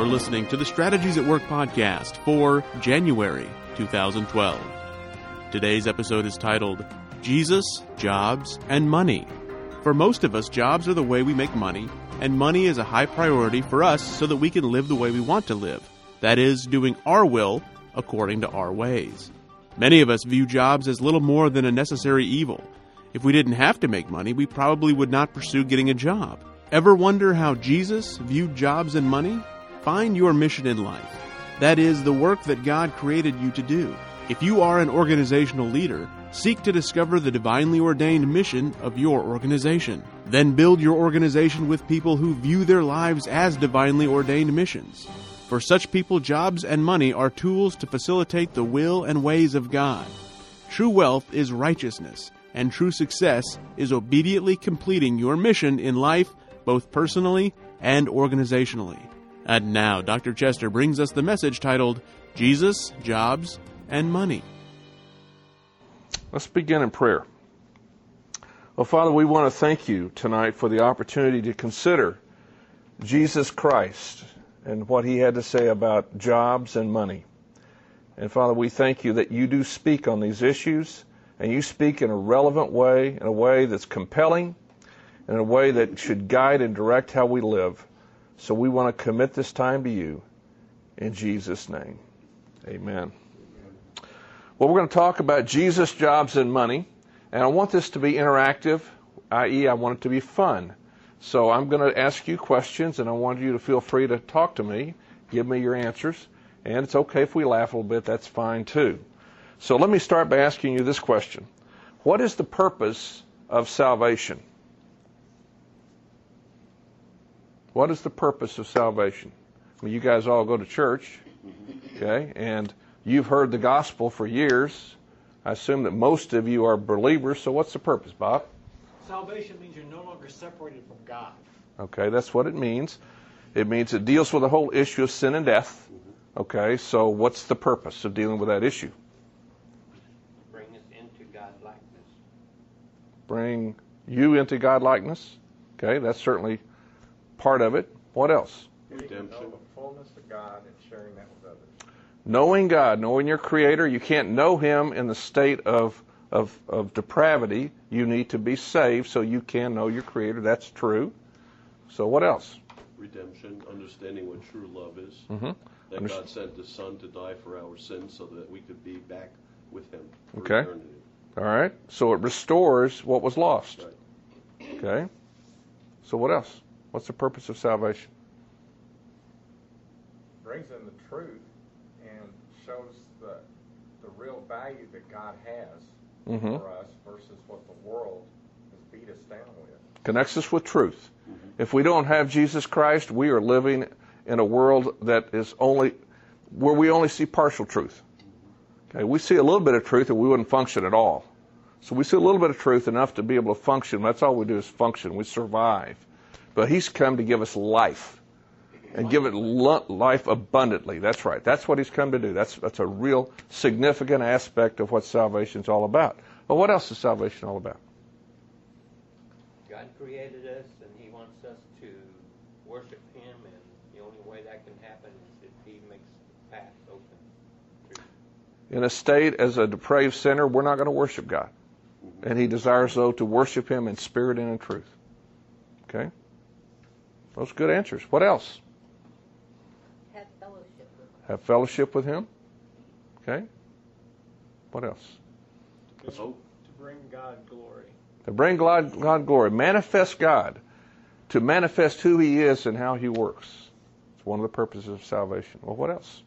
You're listening to the Strategies at Work podcast for January 2012. Today's episode is titled Jesus, Jobs, and Money. For most of us, jobs are the way we make money, and money is a high priority for us so that we can live the way we want to live. That is, doing our will according to our ways. Many of us view jobs as little more than a necessary evil. If we didn't have to make money, we probably would not pursue getting a job. Ever wonder how Jesus viewed jobs and money? Find your mission in life. That is, the work that God created you to do. If you are an organizational leader, seek to discover the divinely ordained mission of your organization. Then build your organization with people who view their lives as divinely ordained missions. For such people, jobs and money are tools to facilitate the will and ways of God. True wealth is righteousness, and true success is obediently completing your mission in life both personally and organizationally. And now, Dr. Chester brings us the message titled Jesus, Jobs, and Money. Let's begin in prayer. Well, Father, we want to thank you tonight for the opportunity to consider Jesus Christ and what he had to say about jobs and money. And Father, we thank you that you do speak on these issues and you speak in a relevant way, in a way that's compelling in a way that should guide and direct how we live. So we want to commit this time to you in Jesus' name. Amen. Well, we're going to talk about Jesus, jobs, and money. And I want this to be interactive, i.e., I want it to be fun. So I'm going to ask you questions, and I want you to feel free to talk to me, give me your answers. And it's okay if we laugh a little bit, that's fine too. So let me start by asking you this question What is the purpose of salvation? What is the purpose of salvation? Well, you guys all go to church, okay, and you've heard the gospel for years. I assume that most of you are believers, so what's the purpose, Bob? Salvation means you're no longer separated from God. Okay, that's what it means. It means it deals with the whole issue of sin and death. Okay, so what's the purpose of dealing with that issue? Bring us into God likeness. Bring you into God likeness. Okay, that's certainly part of it. What else? Redemption. Know the fullness of God and sharing that with others. Knowing God, knowing your Creator, you can't know Him in the state of, of, of depravity. You need to be saved so you can know your Creator. That's true. So, what else? Redemption, understanding what true love is. Mm-hmm. That God sent His Son to die for our sins so that we could be back with Him for okay. eternity. All right. So it restores what was lost. Right. Okay. So what else? What's the purpose of salvation? Brings in the truth and shows the the real value that God has mm-hmm. for us versus what the world has beat us down with. Connects us with truth. Mm-hmm. If we don't have Jesus Christ, we are living in a world that is only where we only see partial truth. Okay, we see a little bit of truth and we wouldn't function at all. So we see a little bit of truth enough to be able to function. That's all we do is function. We survive. But he's come to give us life and give it life abundantly. That's right. That's what he's come to do. That's, that's a real significant aspect of what salvation is all about. But what else is salvation all about? God created us and he wants us to worship him and the only way that can happen is if he makes the path open. In a state as a depraved sinner, we're not going to worship God. Mm-hmm. And he desires, though, to worship him in spirit and in truth. Okay? Those are good answers. What else? Have fellowship with him. Have fellowship with him. Okay. What else? Hope. To bring God glory. To bring God, God glory. Manifest God. To manifest who he is and how he works. It's one of the purposes of salvation. Well, what else?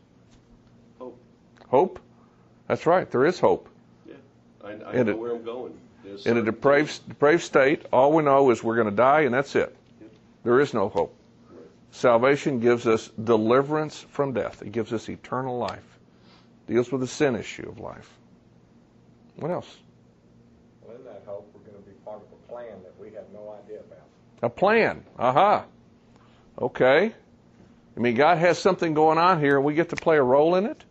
Hope. Hope? That's right. There is hope. Yeah. I, I In know a- where I'm going. There's In a depraved, depraved state, all we know is we're going to die and that's it. There is no hope. Salvation gives us deliverance from death. It gives us eternal life. Deals with the sin issue of life. What else? Well, in that hope, we're going to be part of a plan that we have no idea about. A plan. Aha. Okay. I mean, God has something going on here, and we get to play a role in it?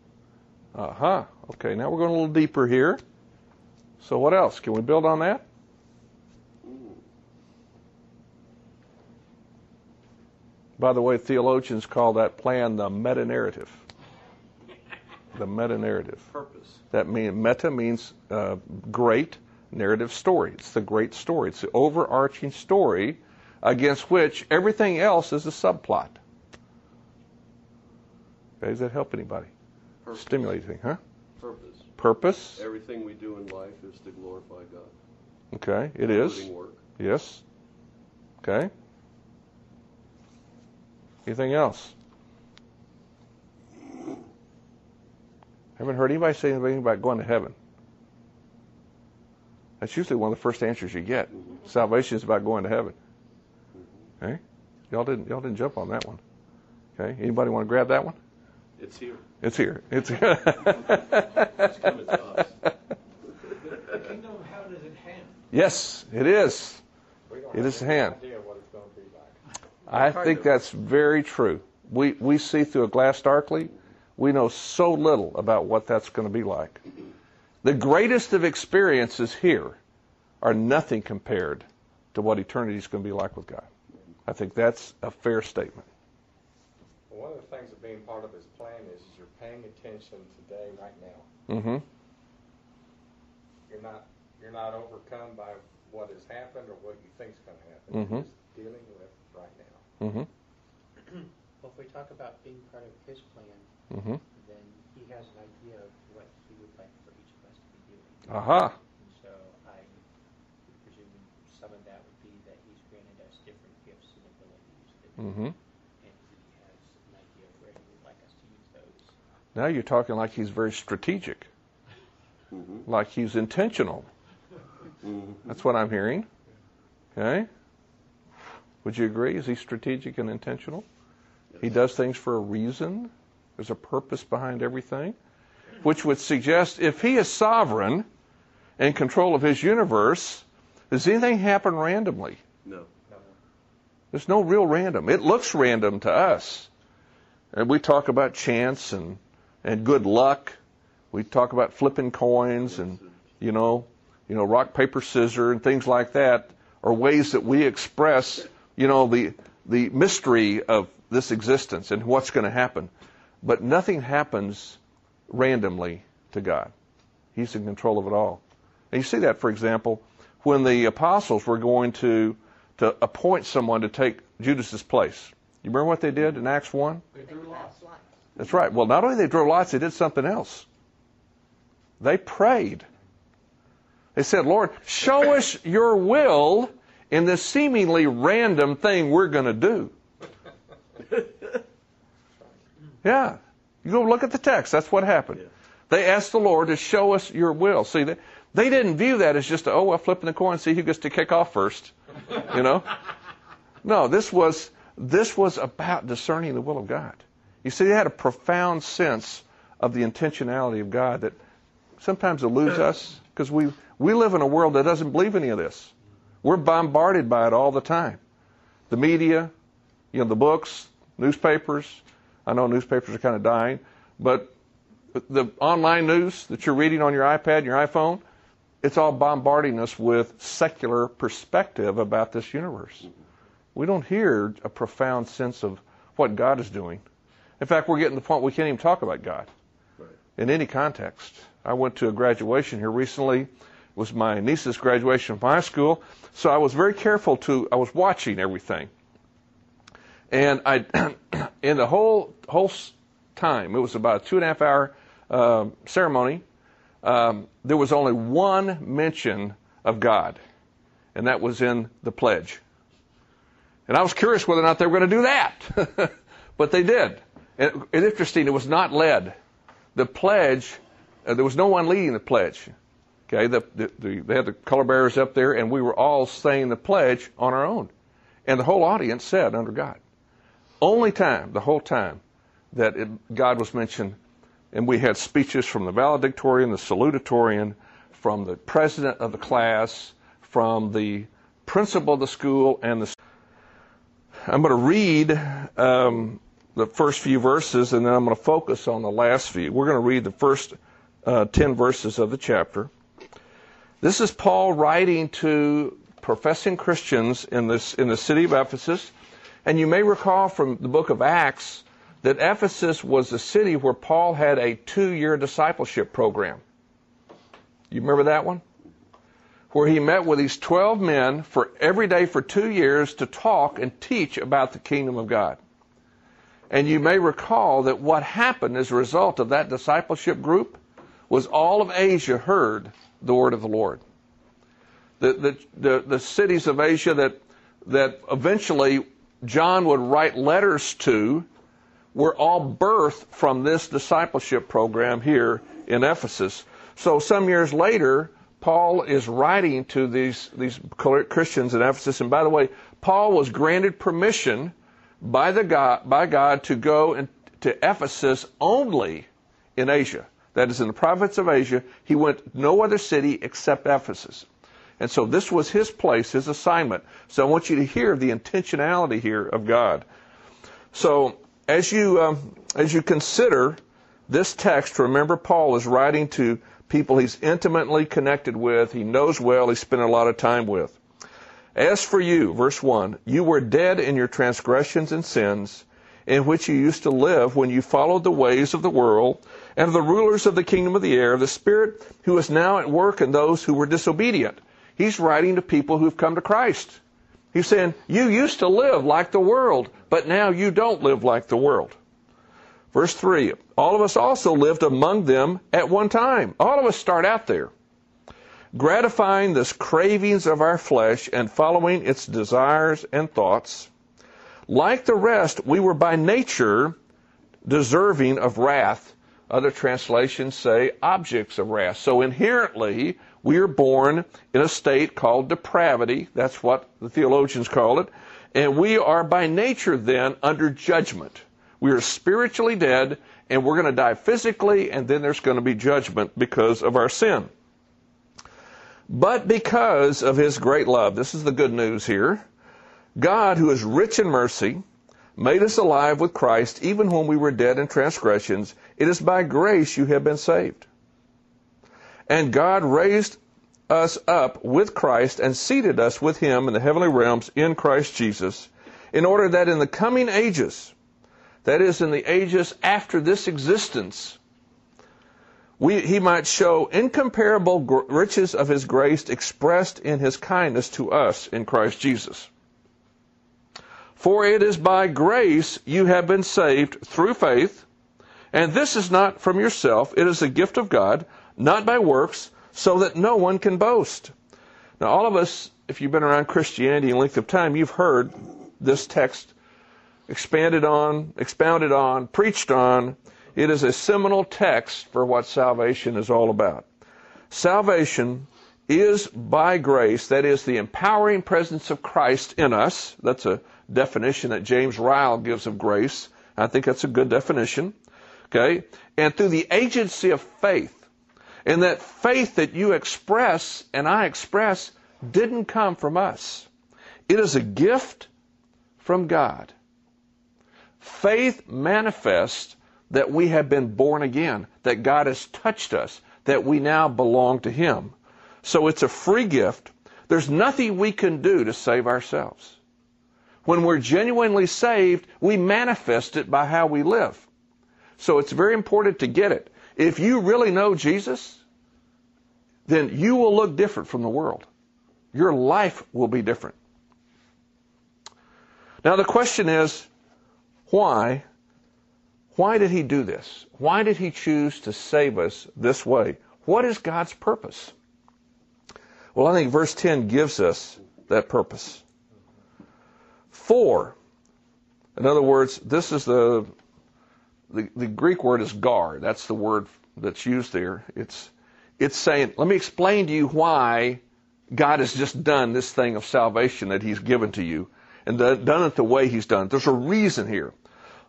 Uh huh. Okay, now we're going a little deeper here. So, what else? Can we build on that? By the way, theologians call that plan the meta narrative. The meta narrative. Purpose. That mean meta means uh, great narrative story. It's the great story. It's the overarching story against which everything else is a subplot. Okay, does that help anybody? Purpose. Stimulate anything, huh? Purpose. Purpose. Everything we do in life is to glorify God. Okay, it is. Work. Yes. Okay. Anything else? Haven't heard anybody say anything about going to heaven. That's usually one of the first answers you get. Salvation is about going to heaven. Mm-hmm. Okay? Y'all didn't y'all didn't jump on that one. Okay? Anybody want to grab that one? It's here. It's here. It's here. It's coming to us. The kingdom of heaven is at hand. yes, it is. It is don't It have is any hand. idea what it's going to be like. I think of. that's very true. We we see through a glass darkly. We know so little about what that's going to be like. The greatest of experiences here are nothing compared to what eternity is going to be like with God. I think that's a fair statement. Well, one of the things of being part of His plan is, is you're paying attention today, right now. Mm-hmm. You're not you're not overcome by what has happened or what you think is going to happen. Mhm. You're just dealing with right now. Mm-hmm. Well, if we talk about being part of his plan, Mm-hmm. then he has an idea of what he would like for each of us to be doing. Aha. And so I presume some of that would be that he's granted us different gifts and abilities, that, Mm-hmm. and he has an idea of where he would like us to use those. Now you're talking like he's very strategic, Mm-hmm. like he's intentional. Mm-hmm. That's what I'm hearing. Okay? Would you agree? Is he strategic and intentional? He does things for a reason. There's a purpose behind everything, which would suggest if he is sovereign and control of his universe, does anything happen randomly? No. There's no real random. It looks random to us. And we talk about chance and, and good luck. We talk about flipping coins and, you know, you know, rock, paper, scissor and things like that are ways that we express, you know, the, the mystery of this existence and what's going to happen. But nothing happens randomly to God. He's in control of it all. And you see that, for example, when the apostles were going to to appoint someone to take Judas's place. You remember what they did in Acts 1? They drew lots. That's right. Well, not only they drew lots, they did something else. They prayed. They said, Lord, show us your will in this seemingly random thing we're going to do. yeah. You go look at the text. That's what happened. Yeah. They asked the Lord to show us your will. See, they, they didn't view that as just, oh, well, flipping the coin, see who gets to kick off first. You know? No, this was, this was about discerning the will of God. You see, they had a profound sense of the intentionality of God that sometimes eludes us because we, we live in a world that doesn't believe any of this. We're bombarded by it all the time. The media, you know, the books, newspapers. I know newspapers are kind of dying, but the online news that you're reading on your iPad and your iPhone, it's all bombarding us with secular perspective about this universe. We don't hear a profound sense of what God is doing. In fact, we're getting to the point we can't even talk about God Right. in any context. I went to a graduation here recently. Was my niece's graduation from high school, so I was very careful to. I was watching everything, and I, in the whole whole time, it was about a two and a half hour um ceremony. Um, there was only one mention of God, and that was in the pledge. And I was curious whether or not they were going to do that, but they did. And, and interesting, it was not led the pledge, uh, there was no one leading the pledge. Okay, the, the, the, they had the color bearers up there, and we were all saying the pledge on our own. And the whole audience said, under God. Only time, the whole time, that it, God was mentioned, and we had speeches from the valedictorian, the salutatorian, from the president of the class, from the principal of the school, and the. I'm going to read um, the first few verses, and then I'm going to focus on the last few. We're going to read the first uh, 10 verses of the chapter. This is Paul writing to professing Christians in, this, in the city of Ephesus. And you may recall from the book of Acts that Ephesus was a city where Paul had a two year discipleship program. You remember that one? Where he met with these 12 men for every day for two years to talk and teach about the kingdom of God. And you may recall that what happened as a result of that discipleship group was all of Asia heard the word of the Lord. The, the, the, the cities of Asia that, that eventually John would write letters to were all birthed from this discipleship program here in Ephesus. So some years later, Paul is writing to these, these Christians in Ephesus. And by the way, Paul was granted permission by, the God, by God to go in, to Ephesus only in Asia. That is in the province of Asia. He went no other city except Ephesus. And so this was his place, his assignment. So I want you to hear the intentionality here of God. So as you um, as you consider this text, remember Paul is writing to people he's intimately connected with, he knows well, he spent a lot of time with. As for you, verse 1, you were dead in your transgressions and sins, in which you used to live when you followed the ways of the world and of the rulers of the kingdom of the air, the Spirit who is now at work in those who were disobedient. He's writing to people who've come to Christ. He's saying, You used to live like the world, but now you don't live like the world. Verse 3 All of us also lived among them at one time. All of us start out there gratifying the cravings of our flesh and following its desires and thoughts. Like the rest, we were by nature deserving of wrath. Other translations say objects of wrath. So inherently, we are born in a state called depravity. That's what the theologians call it. And we are by nature then under judgment. We are spiritually dead and we're going to die physically and then there's going to be judgment because of our sin. But because of his great love, this is the good news here, God, who is rich in mercy, made us alive with Christ even when we were dead in transgressions. It is by grace you have been saved. And God raised us up with Christ and seated us with him in the heavenly realms in Christ Jesus, in order that in the coming ages, that is, in the ages after this existence, we, he might show incomparable riches of his grace expressed in his kindness to us in Christ Jesus. For it is by grace you have been saved through faith, and this is not from yourself, it is a gift of God, not by works, so that no one can boast. Now, all of us, if you've been around Christianity a length of time, you've heard this text expanded on, expounded on, preached on, it is a seminal text for what salvation is all about. Salvation is by grace, that is the empowering presence of Christ in us. That's a definition that James Ryle gives of grace. I think that's a good definition. Okay? And through the agency of faith. And that faith that you express and I express didn't come from us. It is a gift from God. Faith manifests that we have been born again, that God has touched us, that we now belong to Him. So it's a free gift. There's nothing we can do to save ourselves. When we're genuinely saved, we manifest it by how we live. So it's very important to get it. If you really know Jesus, then you will look different from the world. Your life will be different. Now the question is, why why did he do this? Why did he choose to save us this way? What is God's purpose? Well, I think verse 10 gives us that purpose. For, in other words, this is the, the, the Greek word is gar. That's the word that's used there. It's, it's saying, let me explain to you why God has just done this thing of salvation that he's given to you and done it the way he's done. There's a reason here.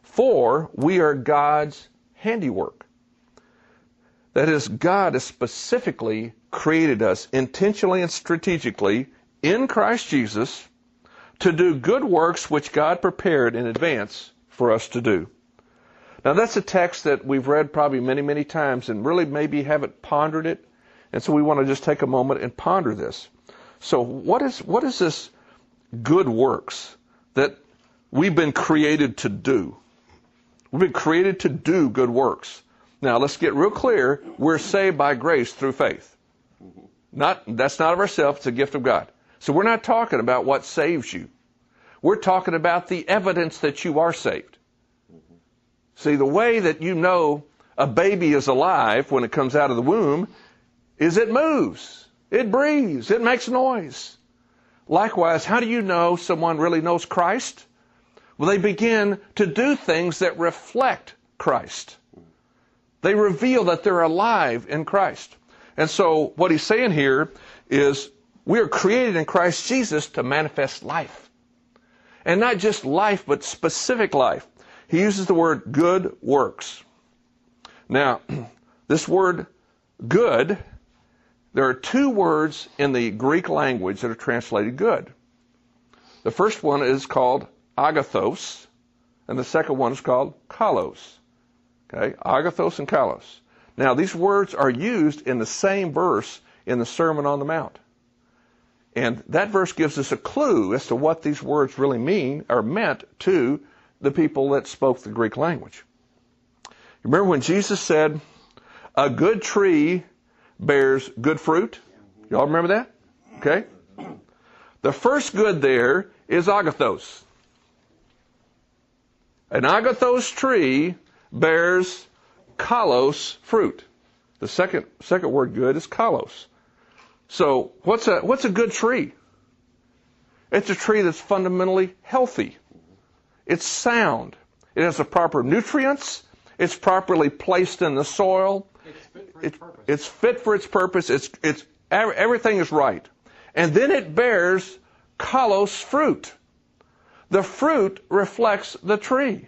For we are God's handiwork. That is, God has specifically created us intentionally and strategically in Christ Jesus to do good works which God prepared in advance for us to do. Now that's a text that we've read probably many, many times and really maybe haven't pondered it. And so we want to just take a moment and ponder this. So what is, what is this good works that we've been created to do. We've been created to do good works. Now let's get real clear. We're saved by grace through faith. Not, that's not of ourselves, it's a gift of God. So we're not talking about what saves you. We're talking about the evidence that you are saved. See, the way that you know a baby is alive when it comes out of the womb is it moves, it breathes, it makes noise. Likewise, how do you know someone really knows Christ? Well, they begin to do things that reflect Christ. They reveal that they're alive in Christ. And so what he's saying here is we are created in Christ Jesus to manifest life. And not just life, but specific life. He uses the word good works. Now, this word good, there are two words in the Greek language that are translated good. The first one is called agathos, and the second one is called kalos. Okay, agathos and kalos. Now, these words are used in the same verse in the Sermon on the Mount. And that verse gives us a clue as to what these words really mean or meant to the people that spoke the Greek language. Remember when Jesus said, a good tree bears good fruit? Y'all remember that? Okay. The first good there is agathos. An agathos tree bears kalos fruit. The second second word good is kalos. So what's a what's a good tree? It's a tree that's fundamentally healthy. It's sound. It has the proper nutrients. It's properly placed in the soil. It's fit for It- its purpose. it's fit for its purpose. It's it's everything is right. And then it bears kalos fruit. The fruit reflects the tree.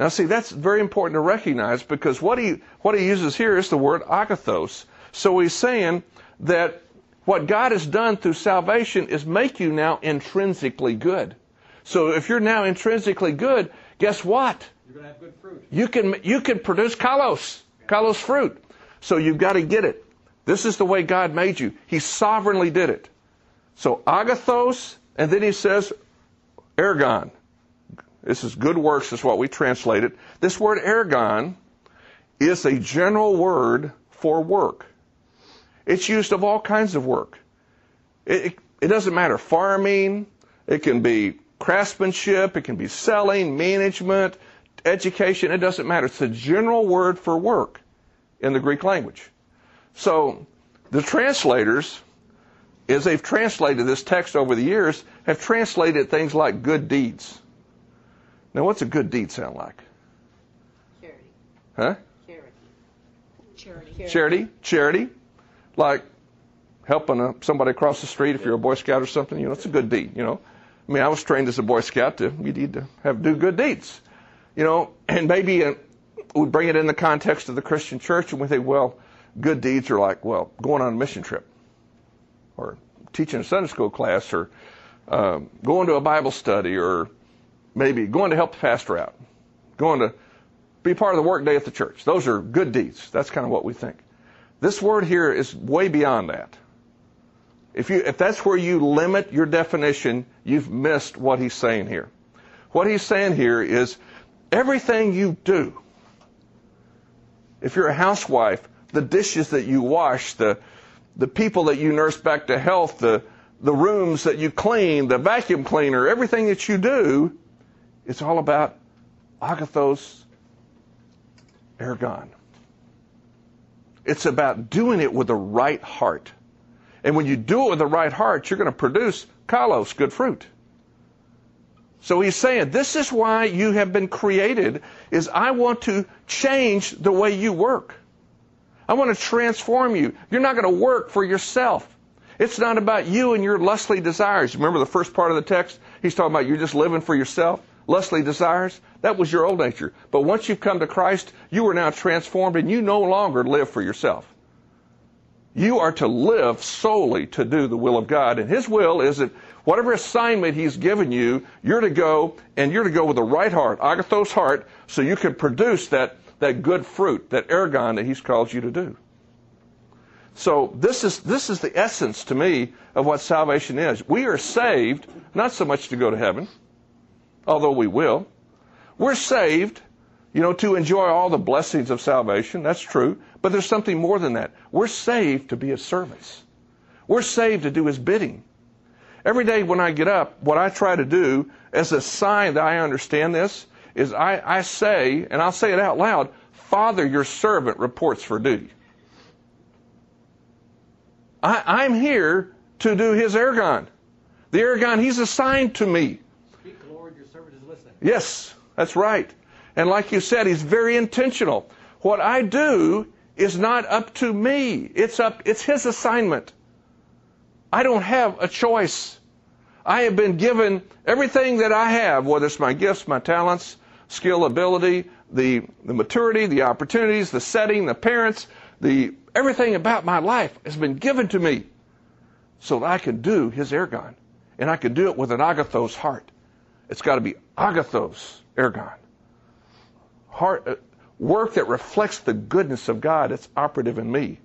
Now, see, that's very important to recognize because what he, what he uses here is the word agathos. So he's saying that what God has done through salvation is make you now intrinsically good. So if you're now intrinsically good, guess what? You're going to have good fruit. You can, you can produce kalos, kalos fruit. So you've got to get it. This is the way God made you. He sovereignly did it. So agathos, and then he says ergon. This is good works, is what we translate it. This word ergon is a general word for work. It's used of all kinds of work. It, it, it doesn't matter. Farming, it can be craftsmanship, it can be selling, management, education, it doesn't matter. It's a general word for work in the Greek language. So the translators, as they've translated this text over the years, have translated things like good deeds. Now, what's a good deed sound like? Charity. Huh? Charity. Charity. Charity? Charity? Like helping a, somebody across the street if you're a Boy Scout or something, you know, it's a good deed, you know. I mean, I was trained as a Boy Scout to, you need to have, do good deeds. You know, and maybe uh, we bring it in the context of the Christian church and we think, well, good deeds are like, well, going on a mission trip or teaching a Sunday school class or um, going to a Bible study or maybe going to help the pastor out, going to be part of the work day at the church. Those are good deeds. That's kind of what we think. This word here is way beyond that. If you if that's where you limit your definition, you've missed what he's saying here. What he's saying here is everything you do. If you're a housewife, the dishes that you wash, the the people that you nurse back to health, the the rooms that you clean, the vacuum cleaner, everything that you do, it's all about agathos ergon. It's about doing it with the right heart. And when you do it with the right heart, you're going to produce kalos, good fruit. So he's saying, this is why you have been created, is I want to change the way you work. I want to transform you. You're not going to work for yourself. It's not about you and your lustly desires. Remember the first part of the text? He's talking about you're just living for yourself, lustly desires. That was your old nature. But once you've come to Christ, you are now transformed and you no longer live for yourself. You are to live solely to do the will of God. And His will is that whatever assignment He's given you, you're to go and you're to go with the right heart, agathos heart, so you can produce that, that good fruit, that ergon that He's called you to do. So this is, this is the essence to me of what salvation is. We are saved not so much to go to heaven. although we will. We're saved, you know, to enjoy all the blessings of salvation. That's true. But there's something more than that. We're saved to be His servants. We're saved to do His bidding. Every day when I get up, what I try to do as a sign that I understand this is I, I say, and I'll say it out loud, Father, your servant reports for duty. I, I'm here to do his ergon. The ergon he's assigned to me. Speak, Lord, your servant is listening. Yes, that's right. And like you said, he's very intentional. What I do is not up to me. It's up, it's his assignment. I don't have a choice. I have been given everything that I have, whether it's my gifts, my talents, skill, ability, the, the maturity, the opportunities, the setting, the parents, the everything about my life has been given to me so that I can do his ergon. And I can do it with an agathos heart. It's got to be agathos ergon. Heart, uh, work that reflects the goodness of God that's operative in me.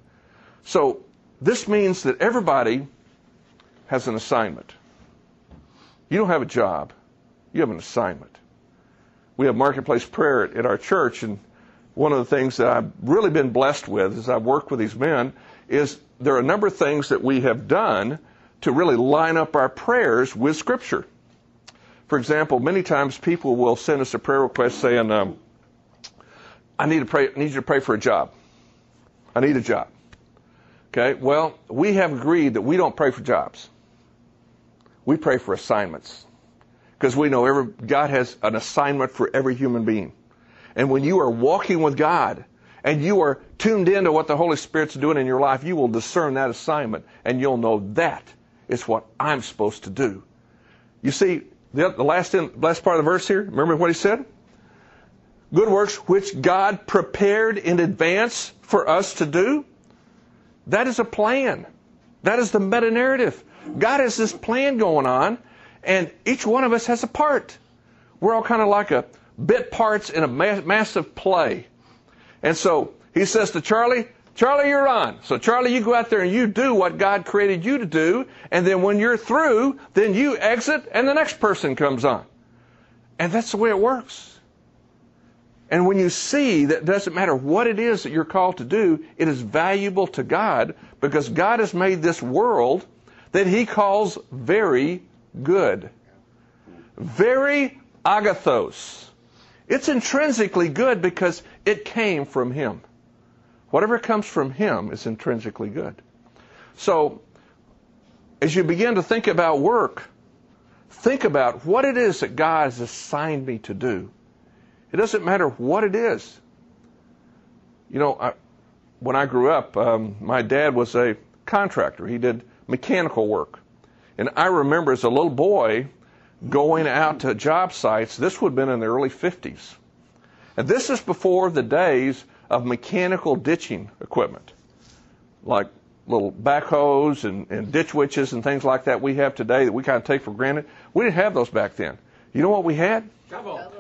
So this means that everybody has an assignment. You don't have a job. You have an assignment. We have marketplace prayer at, at our church, and one of the things that I've really been blessed with as I've worked with these men is there are a number of things that we have done to really line up our prayers with Scripture. For example, many times people will send us a prayer request saying, um, "I need to pray. Need you to pray for a job. I need a job." Okay. Well, we have agreed that we don't pray for jobs. We pray for assignments because we know every God has an assignment for every human being. And when you are walking with God and you are tuned into what the Holy Spirit's doing in your life, you will discern that assignment and you'll know that is what I'm supposed to do. You see, the, the last, in, last part of the verse here, remember what he said? Good works which God prepared in advance for us to do. That is a plan. That is the meta narrative. God has this plan going on, and each one of us has a part. We're all kind of like a bit parts in a ma- massive play. And so he says to Charlie, Charlie, you're on. So Charlie, you go out there and you do what God created you to do, and then when you're through, then you exit and the next person comes on. And that's the way it works. And when you see that it doesn't matter what it is that you're called to do, it is valuable to God because God has made this world that He calls very good. Very agathos. It's intrinsically good because it came from Him. Whatever comes from Him is intrinsically good. So, as you begin to think about work, think about what it is that God has assigned me to do. It doesn't matter what it is. You know, I, when I grew up, um, my dad was a contractor. He did mechanical work. And I remember as a little boy going out to job sites. This would have been in the early 50s. And this is before the days of mechanical ditching equipment, like little backhoes and, and ditch witches and things like that we have today that we kind of take for granted. We didn't have those back then. You know what we had? Shovel.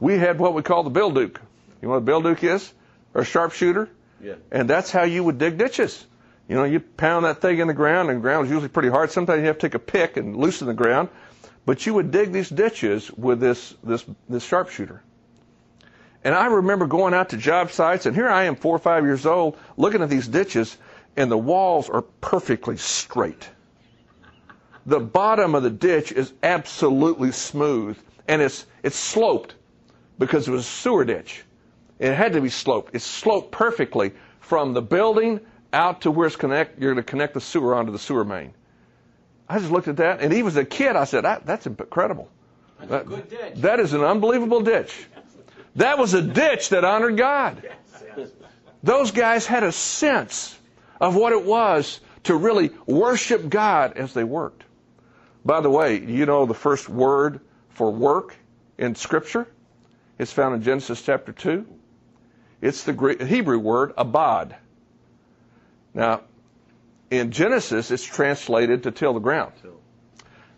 We had what we call the bill duke. You know what a bill duke is? Or a sharpshooter? Yeah. And that's how you would dig ditches. You know, you pound that thing in the ground, and the ground was usually pretty hard. Sometimes you have to take a pick and loosen the ground. But you would dig these ditches with this, this, this sharpshooter. And I remember going out to job sites, and here I am, four or five years old, looking at these ditches, and the walls are perfectly straight. The bottom of the ditch is absolutely smooth, and it's, it's sloped because it was a sewer ditch. It had to be sloped. It's sloped perfectly from the building out to where it's connect, you're going to connect the sewer onto the sewer main. I just looked at that, and even as a kid, I said, that, "That's incredible. That's That- a good ditch. that is an unbelievable ditch. That was a ditch that honored God. Those guys had a sense of what it was to really worship God as they worked. By the way, you know the first word for work in Scripture? It's found in Genesis chapter 2. It's the Greek, Hebrew word abad. Now, in Genesis, it's translated to till the ground.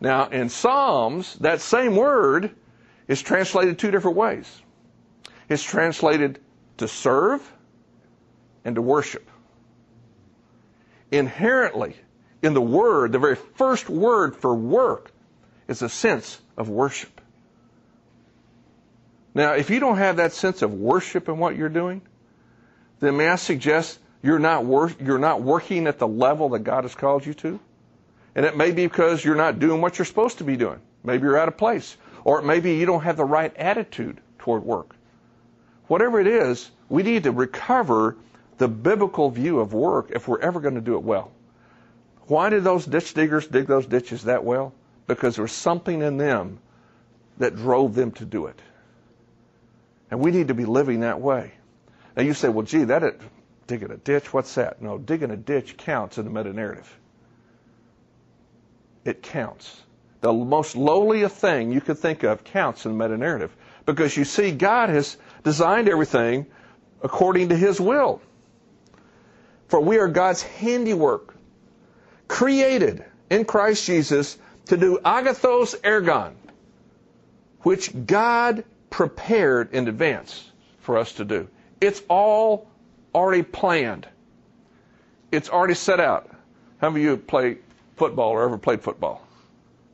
Now, in Psalms, that same word is translated two different ways. It's translated to serve and to worship. Inherently, in the word, the very first word for work is a sense of worship. Now, if you don't have that sense of worship in what you're doing, then may I suggest you're not wor- you're not working at the level that God has called you to? And it may be because you're not doing what you're supposed to be doing. Maybe you're out of place. Or maybe you don't have the right attitude toward work. Whatever it is, we need to recover the biblical view of work if we're ever going to do it well. Why did those ditch diggers dig those ditches that well? Because there was something in them that drove them to do it. And we need to be living that way. Now you say, well, gee, that is, digging a ditch, what's that? No, digging a ditch counts in the meta narrative. It counts. The most lowliest thing you could think of counts in the meta narrative because you see, God has designed everything according to His will. For we are God's handiwork, created in Christ Jesus to do agathos ergon, which God prepared in advance for us to do. It's all already planned. It's already set out. How many of you play football or ever played football?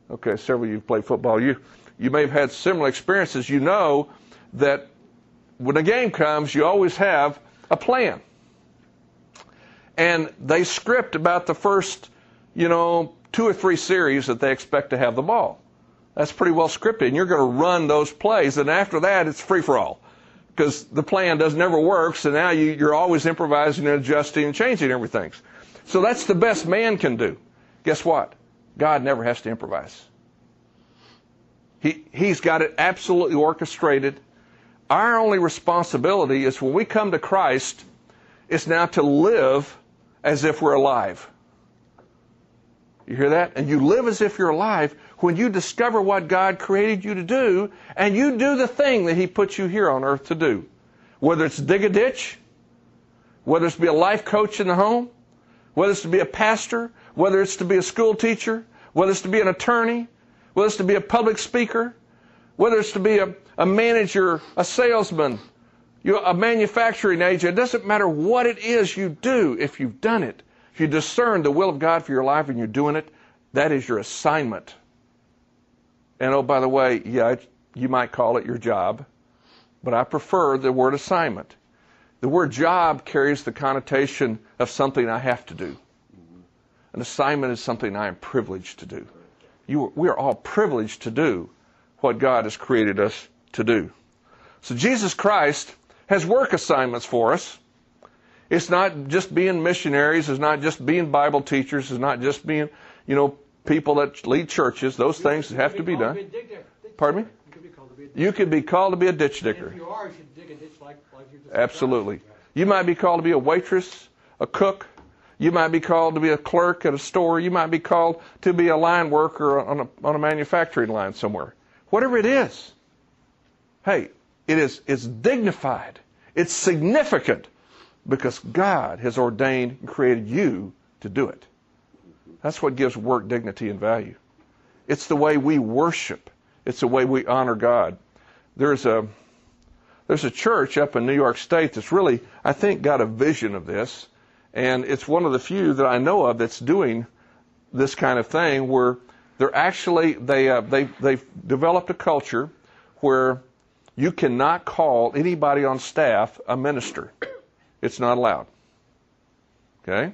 Okay, several of you played football. You you may have had similar experiences. You know that when a game comes, you always have a plan. And they script about the first, you know, two or three series that they expect to have the ball. That's pretty well scripted, and you're going to run those plays. And after that, it's free for all because the plan does never work. So now you, you're always improvising and adjusting and changing everything. So that's the best man can do. Guess what? God never has to improvise. He, he's got it absolutely orchestrated. Our only responsibility is when we come to Christ, is now to live as if we're alive. You hear that? And you live as if you're alive when you discover what God created you to do and you do the thing that He put you here on earth to do. Whether it's dig a ditch, whether it's to be a life coach in the home, whether it's to be a pastor, whether it's to be a school teacher, whether it's to be an attorney, whether it's to be a public speaker, whether it's to be a, a manager, a salesman, a manufacturing agent. It doesn't matter what it is you do if you've done it. If you discern the will of God for your life and you're doing it, that is your assignment. And oh, by the way, yeah, you might call it your job, but I prefer the word assignment. The word job carries the connotation of something I have to do. An assignment is something I am privileged to do. You, we are all privileged to do what God has created us to do. So Jesus Christ has work assignments for us. It's not just being missionaries, it's not just being Bible teachers, it's not just being, you know, people that lead churches. Those things have to be done. Pardon me? You could be called to be a ditch digger. If you are, you should dig a ditch like, like you Absolutely. You might be called to be a waitress, a cook. You might be called to be a clerk at a store. You might be called to be a line worker on a, on a manufacturing line somewhere. Whatever it is. Hey, it is it's dignified. It's significant because God has ordained and created you to do it. That's what gives work dignity and value. It's the way we worship. It's the way we honor God. There's a there's a church up in New York State that's really, I think, got a vision of this, and it's one of the few that I know of that's doing this kind of thing where they're actually they uh, they they've developed a culture where you cannot call anybody on staff a minister. It's not allowed. Okay?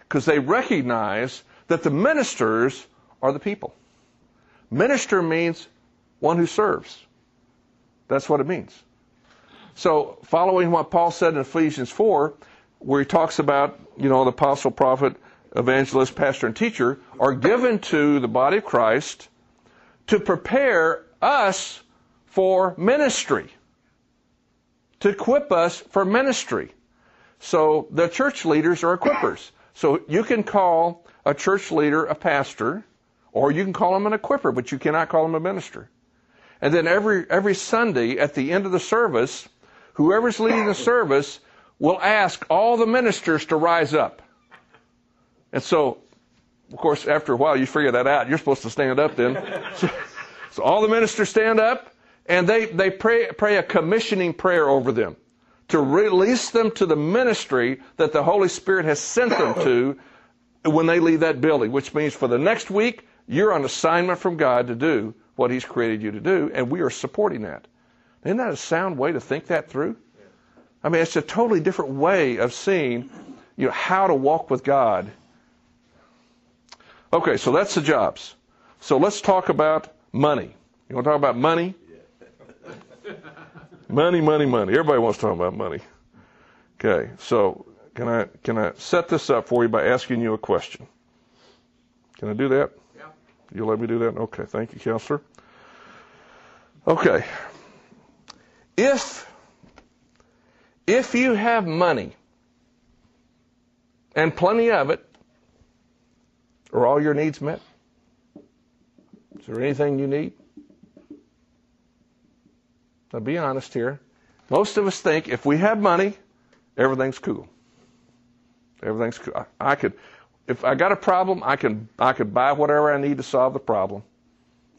Because they recognize that the ministers are the people. Minister means one who serves. That's what it means. So, following what Paul said in Ephesians 4, where he talks about, you know, the apostle, prophet, evangelist, pastor, and teacher are given to the body of Christ to prepare us for ministry, to equip us for ministry. So the church leaders are equippers. So you can call a church leader a pastor, or you can call him an equipper, but you cannot call him a minister. And then every every Sunday at the end of the service, whoever's leading the service will ask all the ministers to rise up. And so, of course, after a while, you figure that out. You're supposed to stand up then. So, so all the ministers stand up, and they, they pray, pray a commissioning prayer over them to release them to the ministry that the Holy Spirit has sent them to when they leave that building, which means for the next week, you're on assignment from God to do what He's created you to do, and we are supporting that. Isn't that a sound way to think that through? I mean, it's a totally different way of seeing, you know, how to walk with God. Okay, so that's the jobs. So let's talk about money. You want to talk about money? money, money, money. Everybody wants to talk about money. Okay, so can I can I set this up for you by asking you a question? Can I do that? Yeah. You let me do that? Okay, thank you, counselor. Okay. If if you have money and plenty of it, are all your needs met? Is there anything you need? Now be honest here. Most of us think if we have money, everything's cool. Everything's cool. I, I could, if I got a problem, I can I could buy whatever I need to solve the problem.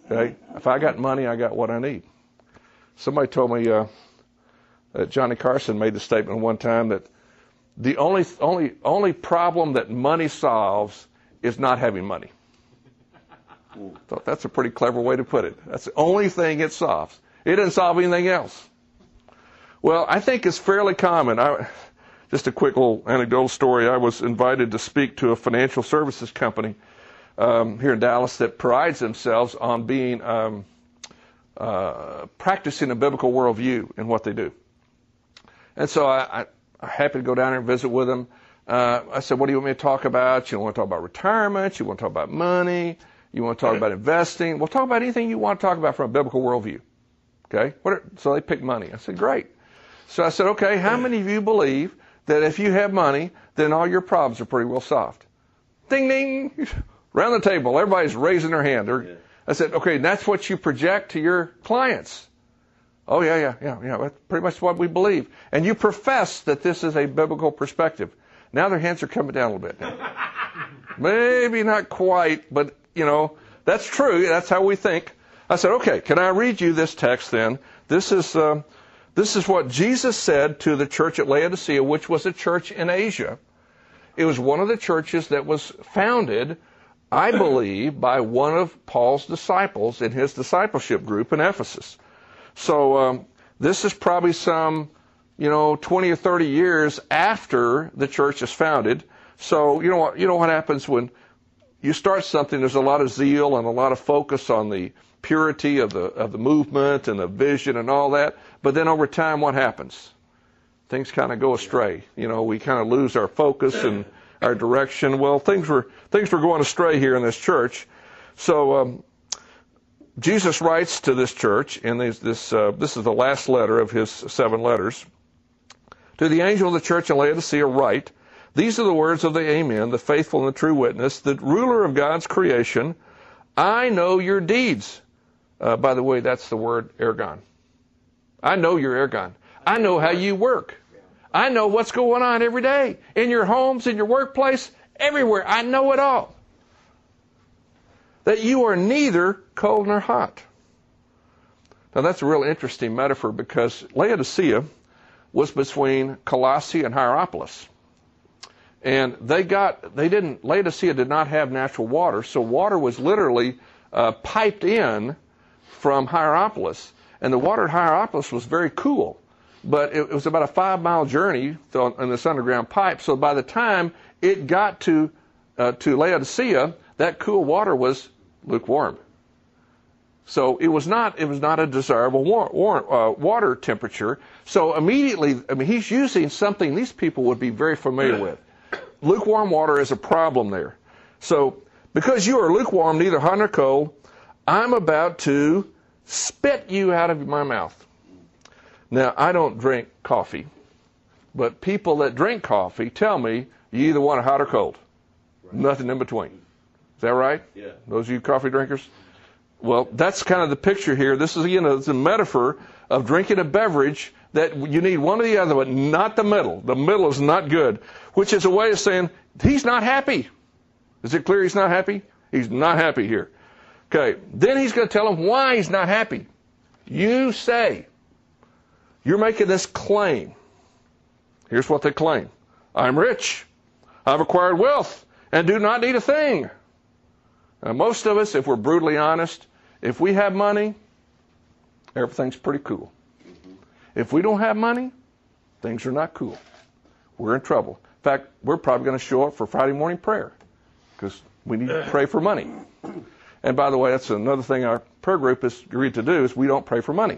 Okay. If I got money, I got what I need. Somebody told me uh, that Johnny Carson made the statement one time that the only only only problem that money solves is not having money. Thought that's a pretty clever way to put it. That's the only thing it solves. It didn't solve anything else. Well, I think it's fairly common. I, just a quick little anecdotal story. I was invited to speak to a financial services company um, here in Dallas that prides themselves on being um, uh, practicing a biblical worldview in what they do. And so I, I, I'm happy to go down there and visit with them. Uh, I said, "What do you want me to talk about? You want to talk about retirement? You want to talk about money? You want to talk about investing? Well, talk about anything you want to talk about from a biblical worldview." Okay. Are, so they picked money. I said, "Great." So I said, "Okay, how many of you believe that if you have money, then all your problems are pretty well solved?" Ding ding. Around the table, everybody's raising their hand. Yeah. I said, "Okay, that's what you project to your clients." Oh yeah, yeah, yeah, yeah. That's pretty much what we believe. And you profess that this is a biblical perspective. Now their hands are coming down a little bit. Maybe not quite, but you know, that's true. That's how we think. I said, okay, can I read you this text then? This is, uh, this is what Jesus said to the church at Laodicea, which was a church in Asia. It was one of the churches that was founded, I believe, by one of Paul's disciples in his discipleship group in Ephesus. So um, this is probably some you know, 20 or 30 years after the church is founded. So, you know what, you know what happens when you start something, there's a lot of zeal and a lot of focus on the purity of the, of the movement and the vision and all that. But then over time, what happens? Things kind of go astray. You know, we kind of lose our focus and our direction. Well, things were, things were going astray here in this church. So, um, Jesus writes to this church, and this, this, uh, this is the last letter of his seven letters. To the angel of the church in Laodicea write, These are the words of the Amen, the faithful and the true witness, the ruler of God's creation. I know your deeds. Uh, by the way, that's the word ergon. I know your ergon. I know how you work. I know what's going on every day in your homes, in your workplace, everywhere. I know it all. That you are neither cold nor hot. Now that's a real interesting metaphor because Laodicea was between Colossae and Hierapolis. And they got, they didn't, Laodicea did not have natural water, so water was literally uh, piped in from Hierapolis. And the water at Hierapolis was very cool. But it, it was about a five mile journey in this underground pipe. So by the time it got to, uh, to Laodicea, that cool water was lukewarm. So it was not it was not a desirable war, war, uh, water temperature. So immediately, I mean, he's using something these people would be very familiar with. Lukewarm water is a problem there. So because you are lukewarm, neither hot nor cold, I'm about to spit you out of my mouth. Now I don't drink coffee, but people that drink coffee tell me you either want it hot or cold, right. nothing in between. Is that right? Yeah. Those of you coffee drinkers. Well, that's kind of the picture here. This is, you know, it's a metaphor of drinking a beverage that you need one or the other, but not the middle. The middle is not good, which is a way of saying he's not happy. Is it clear he's not happy? He's not happy here. Okay. Then he's going to tell him why he's not happy. You say, you're making this claim. Here's what they claim. I'm rich. I've acquired wealth and do not need a thing. Now, most of us, if we're brutally honest, if we have money, everything's pretty cool. If we don't have money, things are not cool. We're in trouble. In fact, we're probably going to show up for Friday morning prayer because we need to pray for money. And by the way, that's another thing our prayer group has agreed to do is we don't pray for money.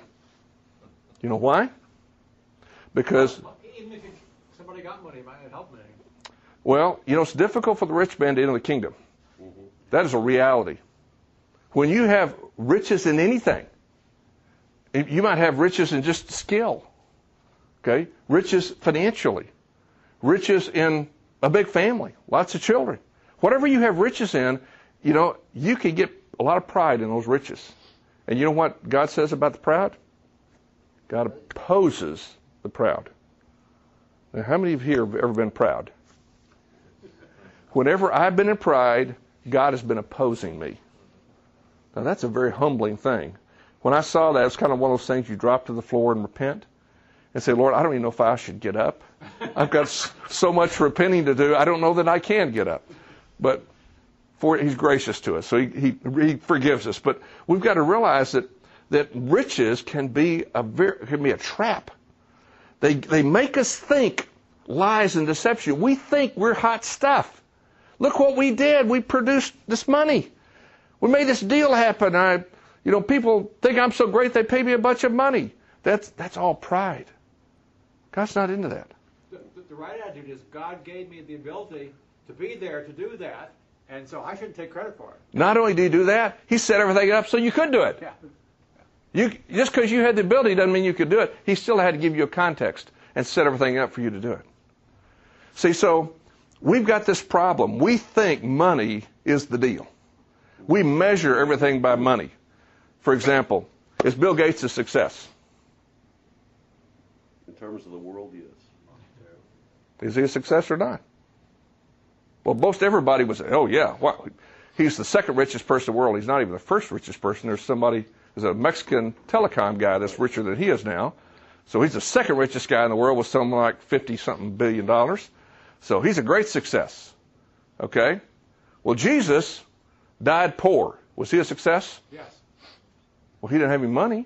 You know why? Because Even if somebody got money, it might not help me. Well, you know, it's difficult for the rich man to enter the kingdom. Mm-hmm. That is a reality. When you have riches in anything, you might have riches in just skill, okay? Riches financially, riches in a big family, lots of children. Whatever you have riches in, you know, you can get a lot of pride in those riches. And you know what God says about the proud? God opposes the proud. Now, how many of you here have ever been proud? Whenever I've been in pride, God has been opposing me. Now, that's a very humbling thing. When I saw that, it's kind of one of those things you drop to the floor and repent and say, Lord, I don't even know if I should get up. I've got so much repenting to do, I don't know that I can get up. But for He's gracious to us, so He, he, he forgives us. But we've got to realize that, that riches can be a very, can be a trap. They, they make us think lies and deception. We think we're hot stuff. Look what we did. We produced this money. We made this deal happen. I, you know, people think I'm so great they pay me a bunch of money. That's that's all pride. God's not into that. The, the, the right attitude is God gave me the ability to be there to do that, and so I shouldn't take credit for it. Not only did he do that, he set everything up so you could do it. Yeah. You just because you had the ability doesn't mean you could do it. He still had to give you a context and set everything up for you to do it. See, so we've got this problem. We think money is the deal. We measure everything by money. For example, is Bill Gates a success? In terms of the world, yes. Is he a success or not? Well, most everybody would say, oh, yeah, well, he's the second richest person in the world. He's not even the first richest person. There's somebody, there's a Mexican telecom guy that's richer than he is now. So he's the second richest guy in the world with something like 50 something billion dollars. So he's a great success. Okay? Well, Jesus died poor. Was he a success? Yes. Well, he didn't have any money.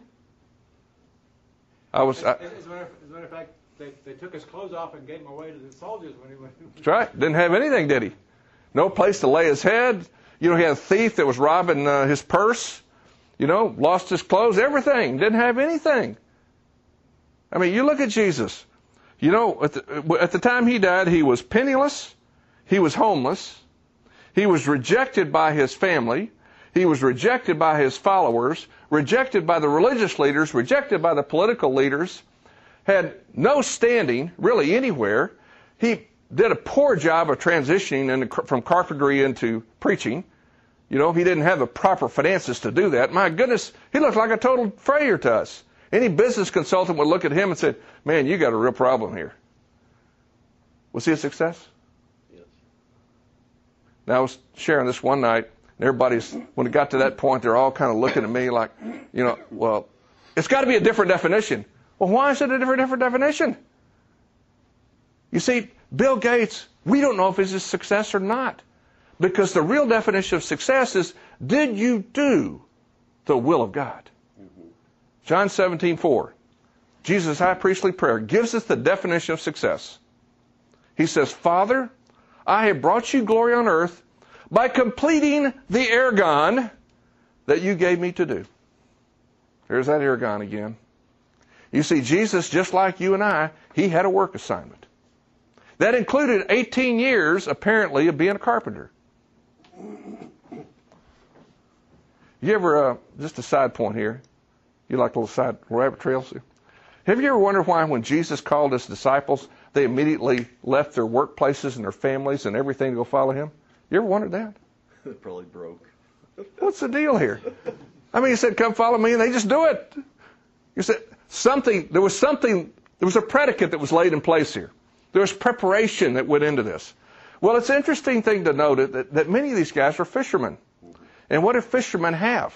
I was. I, As, as, a matter of, as a matter of fact, they, they took his clothes off and gave him away to the soldiers when he went. That's right. Didn't have anything, did he? No place to lay his head. You know, he had a thief that was robbing uh, his purse. You know, lost his clothes, everything. Didn't have anything. I mean, you look at Jesus. You know, at the, at the time he died, he was penniless. He was homeless. He was rejected by his family. He was rejected by his followers, rejected by the religious leaders, rejected by the political leaders, had no standing really anywhere. He did a poor job of transitioning from carpentry into preaching. You know, he didn't have the proper finances to do that. My goodness, he looked like a total failure to us. Any business consultant would look at him and say, Man, you got a real problem here. Was he a success? Yes. Now, I was sharing this one night, and everybody's, when it got to that point, they're all kind of looking at me like, you know, well, it's got to be a different definition. Well, why is it a different, different definition? You see, Bill Gates, we don't know if he's a success or not. Because the real definition of success is, did you do the will of God? Mm-hmm. John 17, 4. Jesus' high priestly prayer gives us the definition of success. He says, Father, I have brought you glory on earth by completing the ergon that you gave me to do. There's that ergon again. You see, Jesus, just like you and I, he had a work assignment. That included 18 years, apparently, of being a carpenter. You ever, uh, just a side point here, you like little side rabbit trails? Have you ever wondered why, when Jesus called his disciples, they immediately left their workplaces and their families and everything to go follow him? You ever wondered that? It probably broke. What's the deal here? I mean, he said, "Come follow me," and they just do it. You said something. There was something. There was a predicate that was laid in place here. There was preparation that went into this. Well, it's an interesting thing to note that, that many of these guys were fishermen. And what do fishermen have?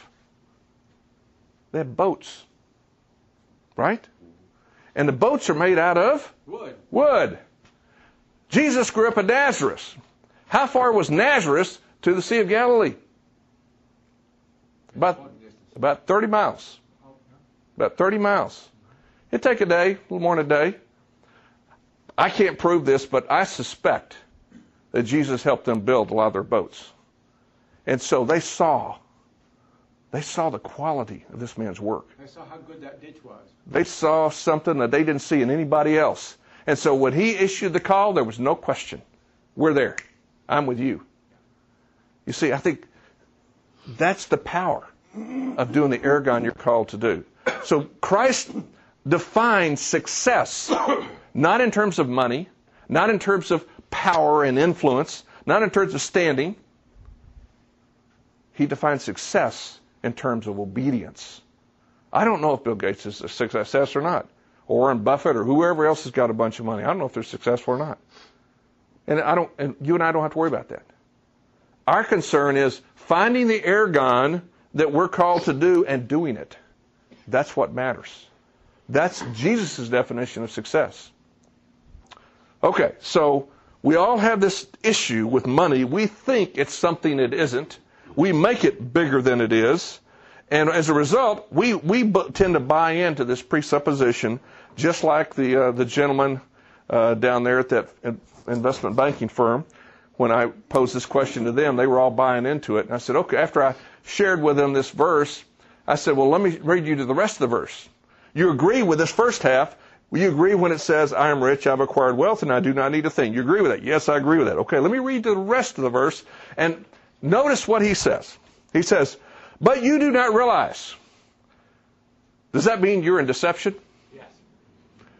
They have boats, right? And the boats are made out of Wood. wood. Jesus grew up in Nazareth. How far was Nazareth to the Sea of Galilee? About, about 30 miles. About 30 miles. It'd take a day, a little more than a day. I can't prove this, but I suspect that Jesus helped them build a lot of their boats. And so they saw, they saw the quality of this man's work. They saw how good that ditch was. They saw something that they didn't see in anybody else. And so when he issued the call, there was no question. We're there. I'm with you. You see, I think that's the power of doing the ergon you're called to do. So Christ defines success not in terms of money, not in terms of power and influence, not in terms of standing. He defines success in terms of obedience. I don't know if Bill Gates is a success or not, or Warren Buffett or whoever else has got a bunch of money. I don't know if they're successful or not. And I don't and you and I don't have to worry about that. Our concern is finding the ergon that we're called to do and doing it. That's what matters. That's Jesus' definition of success. Okay, so we all have this issue with money. We think it's something it isn't. We make it bigger than it is. And as a result, we, we tend to buy into this presupposition, just like the, uh, the gentleman uh, down there at that investment banking firm. When I posed this question to them, they were all buying into it. And I said, okay, after I shared with them this verse, I said, well, let me read you to the rest of the verse. You agree with this first half. You agree when it says, I am rich, I've acquired wealth, and I do not need a thing. You agree with that? Yes, I agree with that. Okay, let me read the rest of the verse and notice what he says. He says, but you do not realize. Does that mean you're in deception? Yes.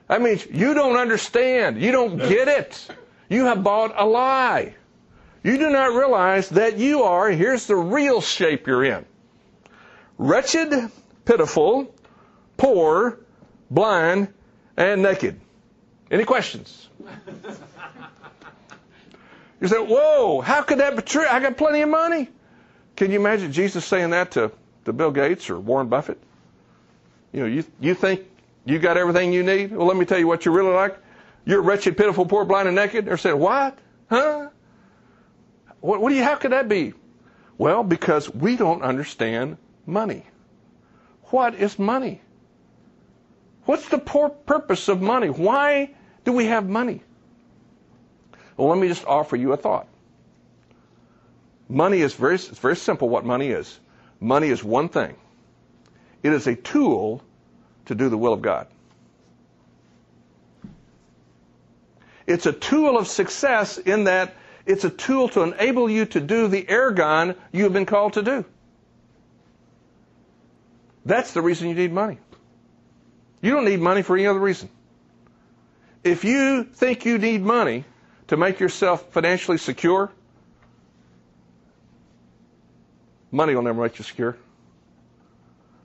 That means you don't understand. You don't get it. You have bought a lie. You do not realize that you are, here's the real shape you're in. Wretched, pitiful, poor, blind, and naked. Any questions? You say, whoa, how could that be true? I got plenty of money. Can you imagine Jesus saying that to, to Bill Gates or Warren Buffett? You know, you, you think you got everything you need? Well, let me tell you what you're really like. You're wretched, pitiful, poor, blind, and naked. They're saying, what? Huh? What, what do you, how could that be? Well, because we don't understand money. What is money? What's the purpose of money? Why do we have money? Well, let me just offer you a thought. Money is very, it's very simple what money is. Money is one thing. It is a tool to do the will of God. It's a tool of success in that it's a tool to enable you to do the ergon you have been called to do. That's the reason you need money. You don't need money for any other reason. If you think you need money to make yourself financially secure, money will never make you secure.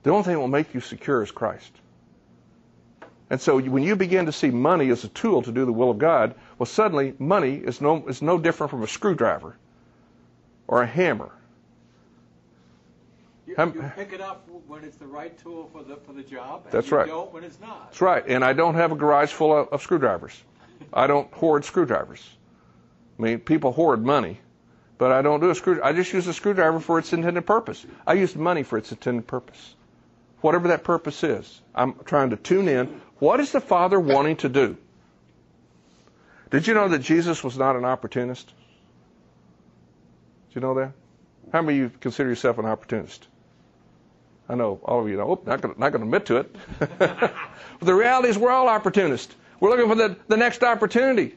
The only thing that will make you secure is Christ. And so when you begin to see money as a tool to do the will of God, well, suddenly money is no, is no different from a screwdriver or a hammer. You, you pick it up when it's the right tool for the for the job. And That's you right. Don't when it's not. That's right. And I don't have a garage full of, of screwdrivers. I don't hoard screwdrivers. I mean, people hoard money, but I don't do a screw. I just use a screwdriver for its intended purpose. I use money for its intended purpose. Whatever that purpose is, I'm trying to tune in. What is the Father wanting to do? Did you know that Jesus was not an opportunist? Did you know that? How many of you consider yourself an opportunist? I know all of you know. Not going not to admit to it. but the reality is we're all opportunists. We're looking for the, the next opportunity.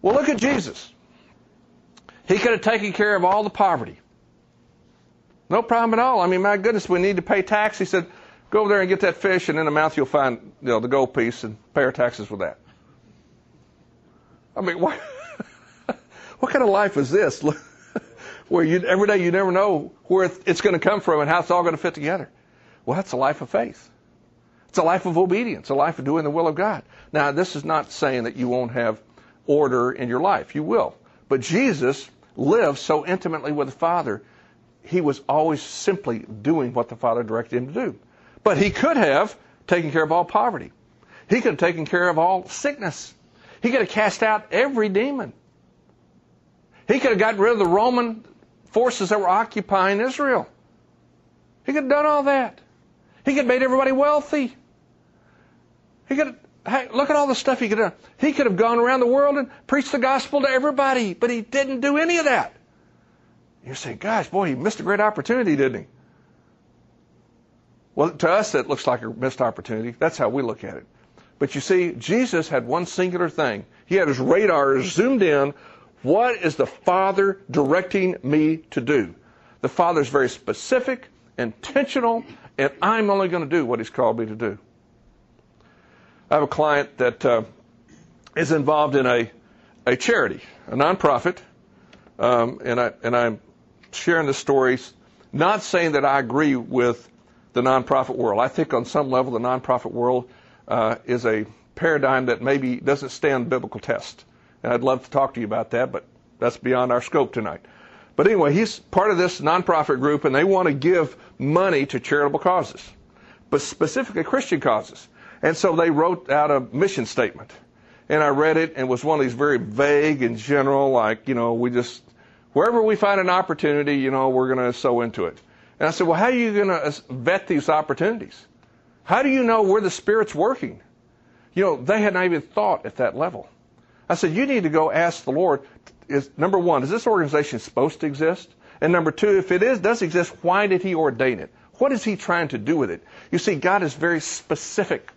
Well, look at Jesus. He could have taken care of all the poverty. No problem at all. I mean, my goodness, we need to pay tax. He said, go over there and get that fish, and in the mouth you'll find you know, the gold piece and pay our taxes with that. I mean, what, what kind of life is this? Where you, every day you never know where it's going to come from and how it's all going to fit together. Well, that's a life of faith. It's a life of obedience, a life of doing the will of God. Now, this is not saying that you won't have order in your life. You will. But Jesus lived so intimately with the Father, he was always simply doing what the Father directed him to do. But he could have taken care of all poverty. He could have taken care of all sickness. He could have cast out every demon. He could have gotten rid of the Roman forces that were occupying Israel. He could have done all that. He could have made everybody wealthy. He could hey, look at all the stuff he could have. He could have gone around the world and preached the gospel to everybody, but he didn't do any of that. You're saying, gosh, boy, he missed a great opportunity, didn't he? Well, to us, that looks like a missed opportunity. That's how we look at it. But you see, Jesus had one singular thing. He had his radar zoomed in. What is the Father directing me to do? The Father is very specific, intentional, and I'm only going to do what He's called me to do. I have a client that uh, is involved in a, a charity, a nonprofit, um, and, I, and I'm sharing the stories, not saying that I agree with the nonprofit world. I think on some level the nonprofit world uh, is a paradigm that maybe doesn't stand biblical test. And I'd love to talk to you about that, but that's beyond our scope tonight. But anyway, he's part of this nonprofit group, and they want to give money to charitable causes, but specifically Christian causes. And so they wrote out a mission statement. And I read it, and it was one of these very vague and general, like, you know, we just, wherever we find an opportunity, you know, we're going to sow into it. And I said, well, how are you going to uh, vet these opportunities? How do you know where the Spirit's working? You know, they had not even thought at that level. I said, you need to go ask the Lord, is, number one, is this organization supposed to exist? And number two, if it is, does exist, why did he ordain it? What is he trying to do with it? You see, God is very specific.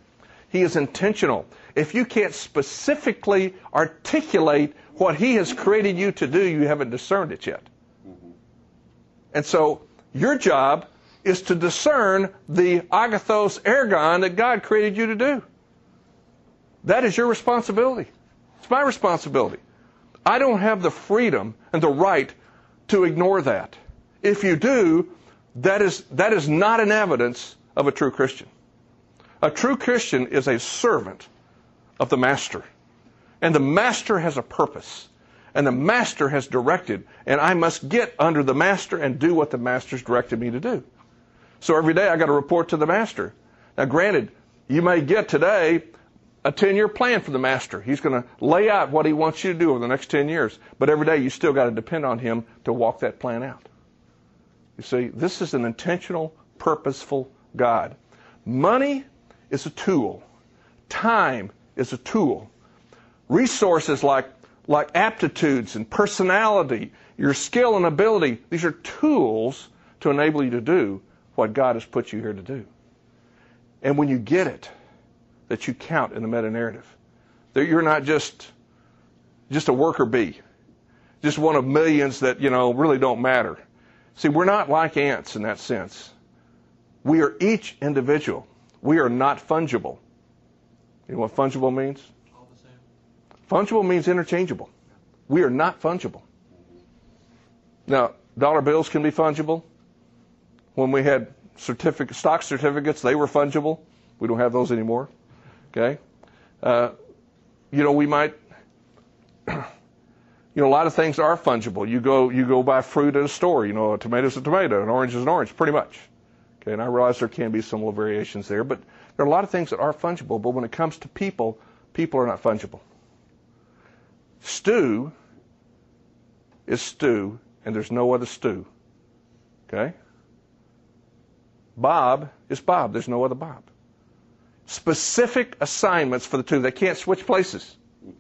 He is intentional. If you can't specifically articulate what he has created you to do, you haven't discerned it yet. Mm-hmm. And so your job is to discern the agathos ergon that God created you to do. That is your responsibility. It's my responsibility. I don't have the freedom and the right to ignore that. If you do, that is, that is not an evidence of a true Christian. A true Christian is a servant of the Master. And the Master has a purpose. And the Master has directed. And I must get under the Master and do what the Master's directed me to do. So every day I got to report to the Master. Now, granted, you may get today a 10 year plan for the Master. He's going to lay out what He wants you to do over the next 10 years. But every day you still got to depend on Him to walk that plan out. You see, this is an intentional, purposeful God. Money is a tool. Time is a tool. Resources like, like aptitudes and personality, your skill and ability, these are tools to enable you to do what God has put you here to do. And when you get it, that you count in the meta narrative, that you're not just just a worker bee, just one of millions that you know really don't matter. See, we're not like ants in that sense. We are each individual. We are not fungible. You know what fungible means? All the same. Fungible means interchangeable. We are not fungible. Now, dollar bills can be fungible. When we had certificate, stock certificates, they were fungible. We don't have those anymore. Okay? Uh, you know, we might, you know, a lot of things are fungible. You go, you go buy fruit at a store, you know, a tomato's a tomato, an orange is an orange, pretty much. Okay, and I realize there can be some little variations there, but there are a lot of things that are fungible, but when it comes to people, people are not fungible. Stu is Stu, and there's no other Stu. Okay? Bob is Bob. There's no other Bob. Specific assignments for the two. They can't switch places.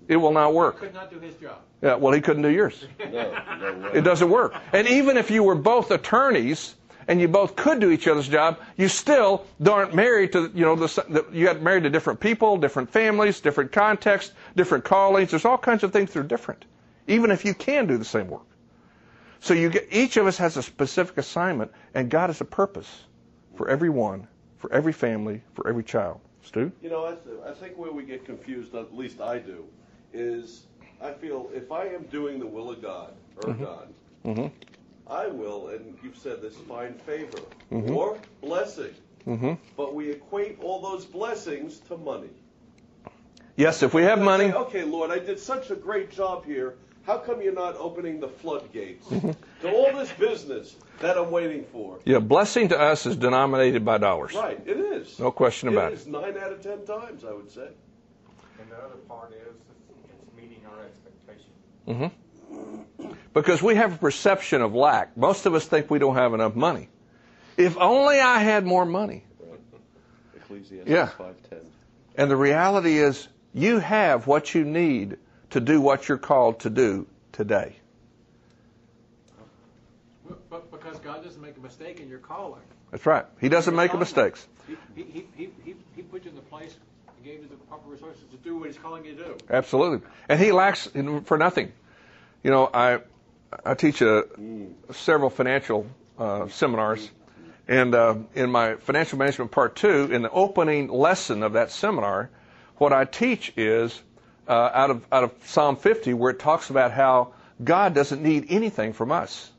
It will not work. Could not do his job. Yeah, well, he couldn't do yours. No, no. It doesn't work. And even if you were both attorneys and you both could do each other's job, you still aren't married to, you know, the, the, you got married to different people, different families, different contexts, different callings. There's all kinds of things that are different, even if you can do the same work. So you get, each of us has a specific assignment, and God has a purpose for every one, for every family, for every child. Stu? You know, I, th- I think where we get confused, at least I do, is I feel if I am doing the will of God or God, Mm-hmm. I will, and you've said this, find favor Mhm. or blessing. Mm-hmm. But we equate all those blessings to money. Yes, if we have I money, say, okay, Lord, I did such a great job here. How come you're not opening the floodgates Mm-hmm. to all this business that I'm waiting for? yeah, blessing to us is denominated by dollars. Right, it is. No question about it. It is nine out of ten times, I would say. And the other part is, it's meeting our expectations. Mm-hmm. Because we have a perception of lack. Most of us think we don't have enough money. If only I had more money. Right. Ecclesiastes Yeah. five ten. And the reality is, you have what you need to do what you're called to do today. But because God doesn't make a mistake in your calling. That's right. He doesn't make mistakes. He, he, he, he, he put you in the place and gave you the proper resources to do what He's calling you to do. Absolutely. And he lacks for nothing. You know, I I teach a, several financial uh, seminars, and uh, in my financial management part two, in the opening lesson of that seminar, what I teach is uh, out of out of Psalm 50, where it talks about how God doesn't need anything from us.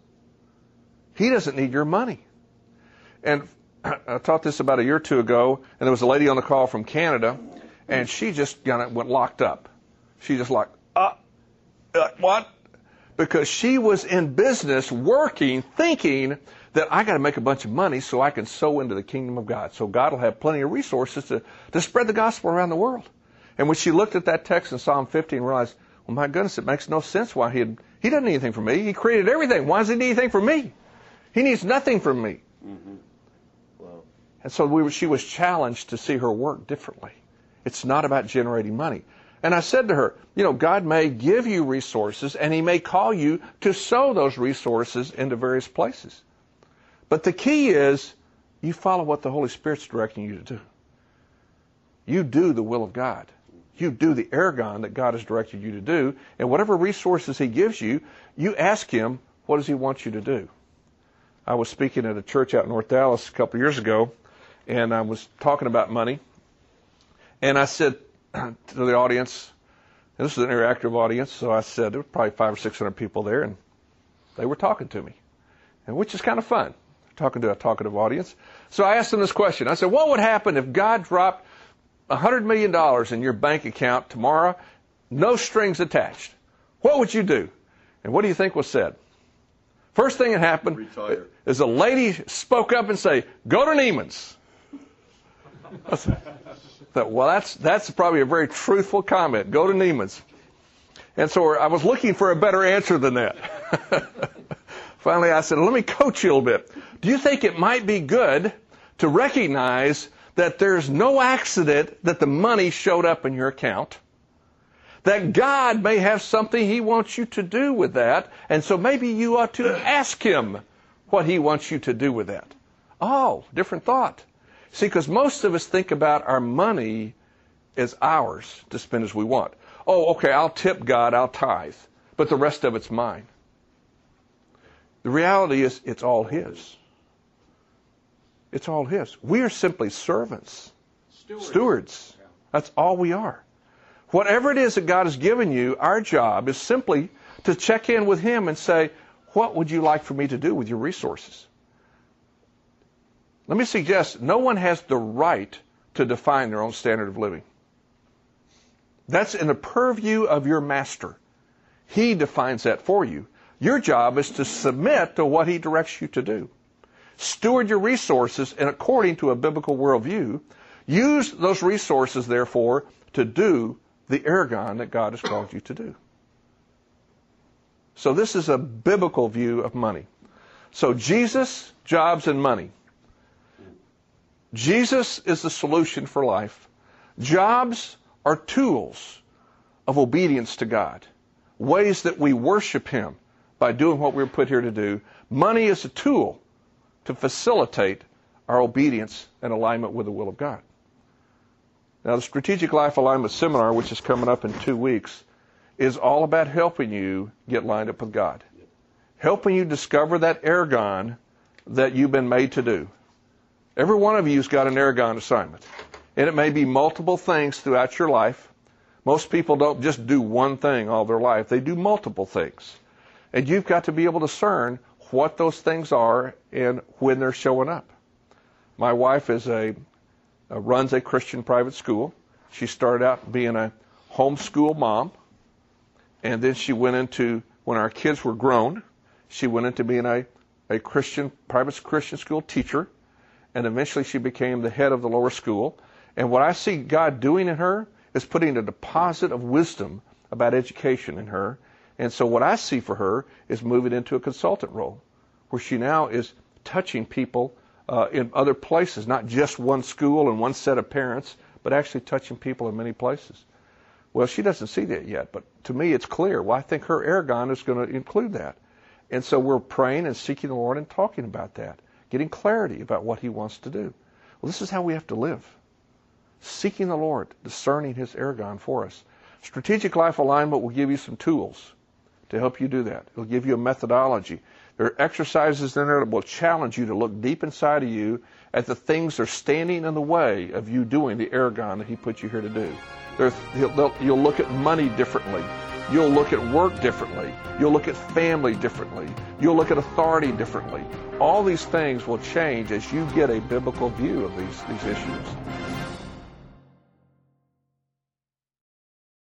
He doesn't need your money. And I taught this about a year or two ago, and there was a lady on the call from Canada, and she just kind of went locked up. She just like, uh, uh, what? Because she was in business, working, thinking that I got to make a bunch of money so I can sow into the kingdom of God. So God will have plenty of resources to, to spread the gospel around the world. And when she looked at that text in Psalm 50 and realized, well, my goodness, it makes no sense why he had, he doesn't need anything from me. He created everything. Why does he need anything from me? He needs nothing from me. Mm-hmm. And so we were, she was challenged to see her work differently. It's not about generating money. And I said to her, you know, God may give you resources and He may call you to sow those resources into various places. But the key is you follow what the Holy Spirit's directing you to do. You do the will of God. You do the ergon that God has directed you to do. And whatever resources He gives you, you ask Him, what does He want you to do? I was speaking at a church out in North Dallas a couple of years ago, and I was talking about money. And I said to the audience, this is an interactive audience, so I said there were probably five or six hundred people there, and they were talking to me, and which is kind of fun, talking to a talkative audience. So I asked them this question. I said, "What would happen if God dropped a hundred million dollars in your bank account tomorrow, no strings attached? What would you do?" And what do you think was said? First thing that happened Retire. is a lady spoke up and say, "Go to Neiman's." I thought, well, that's that's probably a very truthful comment. Go to Neiman's. And so I was looking for a better answer than that. Finally, I said, let me coach you a little bit. Do you think it might be good to recognize that there's no accident that the money showed up in your account? That God may have something He wants you to do with that, and so maybe you ought to ask Him what He wants you to do with that. Oh, different thought. See, because most of us think about our money as ours to spend as we want. Oh, okay, I'll tip God, I'll tithe, but the rest of it's mine. The reality is, it's all His. It's all His. We are simply servants, Steward. stewards. That's all we are. Whatever it is that God has given you, our job is simply to check in with Him and say, What would you like for me to do with your resources? Let me suggest no one has the right to define their own standard of living. That's in the purview of your master. He defines that for you. Your job is to submit to what he directs you to do. Steward your resources and according to a biblical worldview. Use those resources, therefore, to do the ergon that God has called you to do. So this is a biblical view of money. So Jesus, jobs, and money. Jesus is the solution for life. Jobs are tools of obedience to God, ways that we worship Him by doing what we we're put here to do. Money is a tool to facilitate our obedience and alignment with the will of God. Now, the Strategic Life Alignment Seminar, which is coming up in two weeks, is all about helping you get lined up with God, helping you discover that ergon that you've been made to do. Every one of you's got an ergon assignment. And it may be multiple things throughout your life. Most people don't just do one thing all their life. They do multiple things. And you've got to be able to discern what those things are and when they're showing up. My wife is a, uh, runs a Christian private school. She started out being a homeschool mom. And then she went into, when our kids were grown, she went into being a, a Christian, private Christian school teacher and eventually she became the head of the lower school. And what I see God doing in her is putting a deposit of wisdom about education in her. And so what I see for her is moving into a consultant role, where she now is touching people uh, in other places, not just one school and one set of parents, but actually touching people in many places. Well, she doesn't see that yet, but to me it's clear. Well, I think her ergon is going to include that. And so we're praying and seeking the Lord and talking about that, getting clarity about what He wants to do. Well, this is how we have to live seeking the Lord, discerning His ergon for us. Strategic life alignment will give you some tools to help you do that. It'll give you a methodology. There are exercises in there that will challenge you to look deep inside of you at the things that are standing in the way of you doing the ergon that He put you here to do. There's, you'll look at money differently. You'll look at work differently. You'll look at family differently. You'll look at authority differently. All these things will change as you get a biblical view of these, these issues.